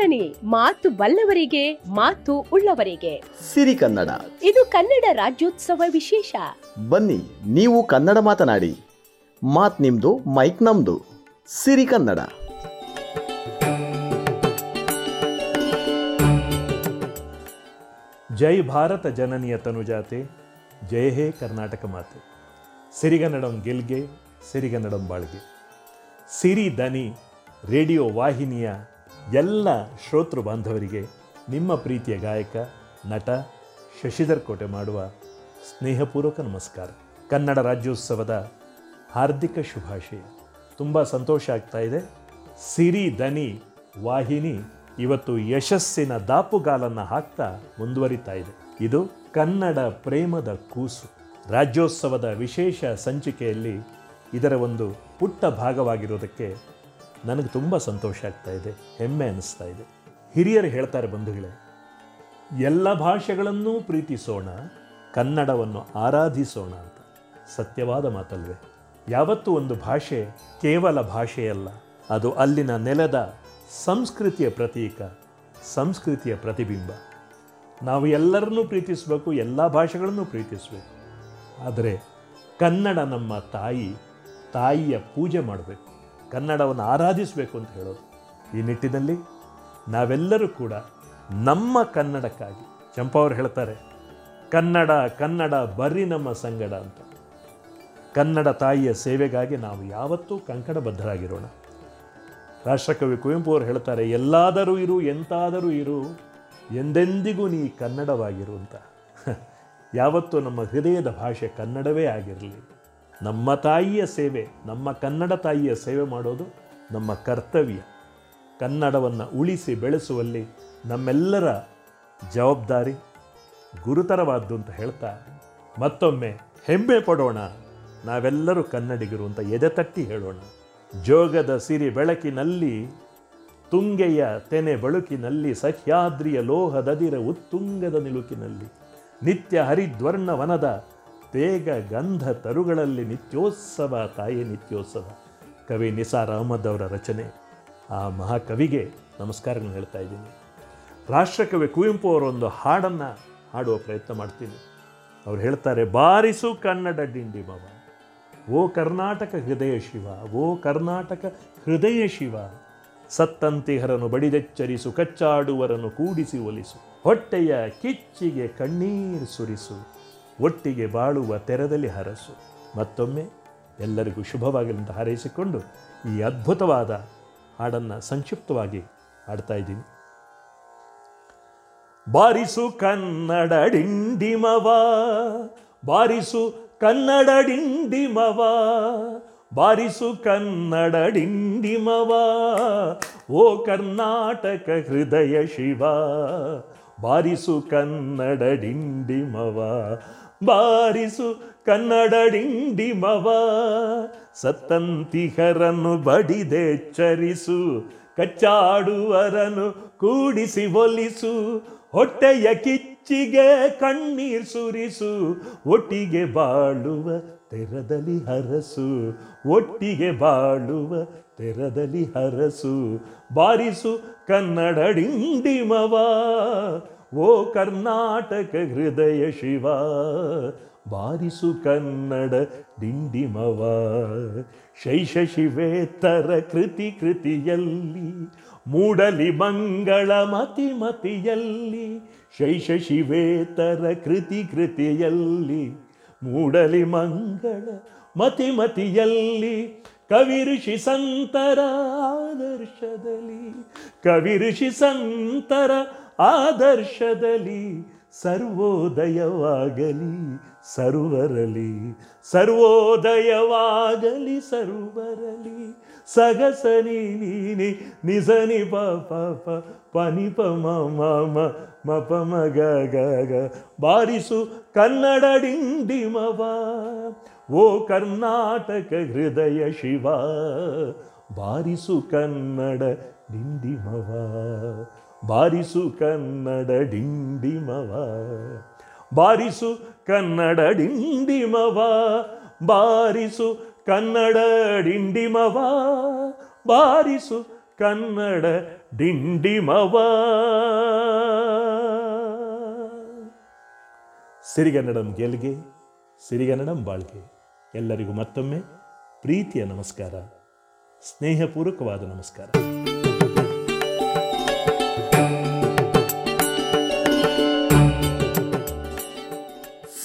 ಜನನಿ ಮಾತು ಬಲ್ಲವರಿಗೆ ಮಾತು ಉಳ್ಳವರಿಗೆ. ಸಿರಿ ಕನ್ನಡ. ಇದು ಕನ್ನಡ ರಾಜ್ಯೋತ್ಸವ ವಿಶೇಷ. ಬನ್ನಿ ನೀವು ಕನ್ನಡ ಮಾತನಾಡಿ. ಮಾತ್ ನಿಮ್ದು ಮೈಕ್ ನಮ್ದು. ಸಿರಿ ಕನ್ನಡ. ಜೈ ಭಾರತ ಜನನಿಯ ತನುಜಾತೆ ಜಯ ಹೇ ಕರ್ನಾಟಕ ಮಾತೆ. ಸಿರಿಗನ್ನಡಂ ಗೆಲ್ಗೆ ಸಿರಿಗನ್ನಡಂ ಬಾಳ್ಗೆ. ಸಿರಿ ದನಿ ರೇಡಿಯೋ ವಾಹಿನಿಯ ಎಲ್ಲ ಶ್ರೋತೃ ಬಾಂಧವರಿಗೆ ನಿಮ್ಮ ಪ್ರೀತಿಯ ಗಾಯಕ, ನಟ ಶಶಿಧರ್ ಕೋಟೆ ಮಾಡುವ ಸ್ನೇಹಪೂರ್ವಕ ನಮಸ್ಕಾರ. ಕನ್ನಡ ರಾಜ್ಯೋತ್ಸವದ ಹಾರ್ದಿಕ ಶುಭಾಶಯ. ತುಂಬ ಸಂತೋಷ ಆಗ್ತಾ ಇದೆ. ಸಿರಿ ದನಿ ವಾಹಿನಿ ಇವತ್ತು ಯಶಸ್ಸಿನ ದಾಪುಗಾಲನ್ನು ಹಾಕ್ತಾ ಮುಂದುವರಿತಾ ಇದೆ. ಇದು ಕನ್ನಡ ಪ್ರೇಮದ ಕೂಸು. ರಾಜ್ಯೋತ್ಸವದ ವಿಶೇಷ ಸಂಚಿಕೆಯಲ್ಲಿ ಇದರ ಒಂದು ಪುಟ್ಟ ಭಾಗವಾಗಿರೋದಕ್ಕೆ ನನಗೆ ತುಂಬ ಸಂತೋಷ ಆಗ್ತಾ ಇದೆ, ಹೆಮ್ಮೆ ಅನ್ನಿಸ್ತಾ ಇದೆ. ಹಿರಿಯರು ಹೇಳ್ತಾರೆ ಬಂಧುಗಳೇ, ಎಲ್ಲ ಭಾಷೆಗಳನ್ನೂ ಪ್ರೀತಿಸೋಣ, ಕನ್ನಡವನ್ನು ಆರಾಧಿಸೋಣ ಅಂತ. ಸತ್ಯವಾದ ಮಾತಲ್ವೇ, ಯಾವತ್ತೂ ಒಂದು ಭಾಷೆ ಕೇವಲ ಭಾಷೆಯಲ್ಲ, ಅದು ಅಲ್ಲಿನ ನೆಲದ ಸಂಸ್ಕೃತಿಯ ಪ್ರತೀಕ, ಸಂಸ್ಕೃತಿಯ ಪ್ರತಿಬಿಂಬ. ನಾವು ಎಲ್ಲರನ್ನೂ ಪ್ರೀತಿಸಬೇಕು, ಎಲ್ಲ ಭಾಷೆಗಳನ್ನು ಪ್ರೀತಿಸಬೇಕು. ಆದರೆ ಕನ್ನಡ ನಮ್ಮ ತಾಯಿ, ತಾಯಿಯ ಪೂಜೆ ಮಾಡಬೇಕು. ಕನ್ನಡವನ್ನು ಆರಾಧಿಸಬೇಕು ಅಂತ ಹೇಳೋದು. ಈ ನಿಟ್ಟಿನಲ್ಲಿ ನಾವೆಲ್ಲರೂ ಕೂಡ ನಮ್ಮ ಕನ್ನಡಕ್ಕಾಗಿ ಚಂಪಾ ಅವರು ಹೇಳ್ತಾರೆ, ಕನ್ನಡ ಕನ್ನಡ ಬರೀ ನಮ್ಮ ಸಂಗಡ ಅಂತ. ಕನ್ನಡ ತಾಯಿಯ ಸೇವೆಗಾಗಿ ನಾವು ಯಾವತ್ತೂ ಕಂಕಣಬದ್ಧರಾಗಿರೋಣ ರಾಷ್ಟ್ರಕವಿ ಕುವೆಂಪು ಅವರು ಹೇಳ್ತಾರೆ, ಎಲ್ಲಾದರೂ ಇರು, ಎಂತಾದರೂ ಇರು, ಎಂದೆಂದಿಗೂ ನೀ ಕನ್ನಡವಾಗಿರು ಅಂತ. ಯಾವತ್ತೂ ನಮ್ಮ ಹೃದಯದ ಭಾಷೆ ಕನ್ನಡವೇ ಆಗಿರಲಿ. ನಮ್ಮ ತಾಯಿಯ ಸೇವೆ, ನಮ್ಮ ಕನ್ನಡ ತಾಯಿಯ ಸೇವೆ ಮಾಡೋದು ನಮ್ಮ ಕರ್ತವ್ಯ. ಕನ್ನಡವನ್ನು ಉಳಿಸಿ ಬೆಳೆಸುವಲ್ಲಿ ನಮ್ಮೆಲ್ಲರ ಜವಾಬ್ದಾರಿ ಗುರುತರವಾದ್ದು ಅಂತ ಹೇಳ್ತಾ, ಮತ್ತೊಮ್ಮೆ ಹೆಮ್ಮೆ ಪಡೋಣ. ನಾವೆಲ್ಲರೂ ಕನ್ನಡಿಗರು ಅಂತ ಎದೆ ತಟ್ಟಿ ಹೇಳೋಣ. ಜೋಗದ ಸಿರಿ ಬೆಳಕಿನಲ್ಲಿ, ತುಂಗೆಯ ತೆನೆ ಬಳುಕಿನಲ್ಲಿ, ಸಹ್ಯಾದ್ರಿಯ ಲೋಹದದಿರ ಉತ್ತುಂಗದ ನಿಲುಕಿನಲ್ಲಿ, ನಿತ್ಯ ಹರಿದ್ವರ್ಣ ವನದ ತೇಗ ಗಂಧ ತರುಗಳಲ್ಲಿ ನಿತ್ಯೋತ್ಸವ, ತಾಯಿ ನಿತ್ಯೋತ್ಸವ. ಕವಿ ನಿಸಾರ್ ಅಹಮದ್ ಅವರ ರಚನೆ. ಆ ಮಹಾಕವಿಗೆ ನಮಸ್ಕಾರಗಳನ್ನು ಹೇಳ್ತಾ ಇದ್ದೀನಿ. ರಾಷ್ಟ್ರಕವಿ ಕುವೆಂಪು ಅವರೊಂದು ಹಾಡನ್ನು ಹಾಡುವ ಪ್ರಯತ್ನ ಮಾಡ್ತೀನಿ. ಅವ್ರು ಹೇಳ್ತಾರೆ, ಬಾರಿಸು ಕನ್ನಡ ಡಿಂಡಿಮವ ಓ ಕರ್ನಾಟಕ ಹೃದಯ ಶಿವ. ಓ ಕರ್ನಾಟಕ ಹೃದಯ ಶಿವ. ಸತ್ತಂತಿಹರನು ಬಡಿದೆಚ್ಚರಿಸು ಕಚ್ಚಾಡುವರನ್ನು ಕೂಡಿಸಿ ಒಲಿಸು. ಹೊಟ್ಟೆಯ ಕಿಚ್ಚಿಗೆ ಕಣ್ಣೀರು ಸುರಿಸು. ಒಟ್ಟಿಗೆ ಬಾಳುವ ತೆರದಲ್ಲಿ ಹರಸು. ಮತ್ತೊಮ್ಮೆ ಎಲ್ಲರಿಗೂ ಶುಭವಾಗಲಿ ಅಂತ ಹಾರೈಸಿಕೊಂಡು ಈ ಅದ್ಭುತವಾದ ಹಾಡನ್ನು ಸಂಕ್ಷಿಪ್ತವಾಗಿ ಹಾಡ್ತಾ ಇದ್ದೀನಿ. ಬಾರಿಸು ಕನ್ನಡ ಡಿಂಡಿಮವ, ಬಾರಿಸು ಕನ್ನಡ ಡಿಂಡಿಮವ, ಬಾರಿಸು ಕನ್ನಡ ಡಿಂಡಿಮವ, ಓ ಕರ್ನಾಟಕ ಹೃದಯ ಶಿವ, ಬಾರಿಸು ಕನ್ನಡ ಡಿಂಡಿಮವ ಬಾರಿಸು ಕನ್ನಡ ಡಿಂಡಿಮವ ಸತ್ತಂತಿಹರನ್ನು ಬಡಿದೆಚ್ಚರಿಸು ಕಚ್ಚಾಡುವರನು ಕೂಡಿಸಿ ಒಲಿಸು, ಹೊಟ್ಟೆಯ ಕಿಚ್ಚಿಗೆ ಕಣ್ಣೀರ್ ಸುರಿಸು, ಒಟ್ಟಿಗೆ ಬಾಳುವ ತೆರದಲ್ಲಿ ಹರಸು, ಒಟ್ಟಿಗೆ ಬಾಳುವ ತೆರದಲ್ಲಿ ಹರಸು, ಬಾರಿಸು ಕನ್ನಡ ಡಿಂಡಿಮವ ಓ ಕರ್ನಾಟಕ ಹೃದಯ ಶಿವ, ಬಾರಿಸು ಕನ್ನಡ ಡಿಂಡಿಮವ ಶೈಷ ಶಿವೇತರ ಕೃತಿ ಕೃತಿಯಲ್ಲಿ, ಮೂಡಲಿ ಮಂಗಳ ಮತಿ ಮತಿಯಲ್ಲಿ ಶೈಷ ಶಿವೇತರ ಕೃತಿ ಕೃತಿಯಲ್ಲಿ, ಮೂಡಲಿ ಮಂಗಳ ಮತಿ ಮತಿಯಲ್ಲಿ, ಕವಿ ಋಷಿ ಸಂತರ ಆದರ್ಶದಲ್ಲಿ, ಕವಿ ಋಷಿ ಸಂತರ ಆದರ್ಶದಲ್ಲಿ ಸರ್ವೋದಯವಾಗಲಿ ಸರ್ವರಲಿ ಸರ್ವೋದಯವಾಗಲಿ ಸರ್ವರಲಿ ಸಗಸನಿ ನೀನಿ ನಿಸನಿ ಪ ಪ ಪ ಪ ಮ ಮ ಪ ಮ ಗ ಗ ಗ. ಬಾರಿಸು ಕನ್ನಡ ಡಿಂಡಿಮವ, ಓ ಕರ್ನಾಟಕ ಹೃದಯ ಶಿವ. ಬಾರಿಸು ಕನ್ನಡ ಡಿಂಡಿಮವ. ಬಾರಿಸು ಕನ್ನಡ ಡಿಂಡಿಮವ, ಬಾರಿಸು ಕನ್ನಡ ಡಿಂಡಿಮವ, ಬಾರಿಸು ಕನ್ನಡ ಡಿಂಡಿಮವ, ಬಾರಿಸು ಕನ್ನಡ ಡಿಂಡಿಮವ. ಸಿರಿಗನ್ನಡಂ ಗೆಲ್ಗೆ, ಸಿರಿಗನ್ನಡಂ ಬಾಳ್ಗೆ. ಎಲ್ಲರಿಗೂ ಮತ್ತೊಮ್ಮೆ ಪ್ರೀತಿಯ ನಮಸ್ಕಾರ, ಸ್ನೇಹಪೂರ್ವಕವಾದ ನಮಸ್ಕಾರ.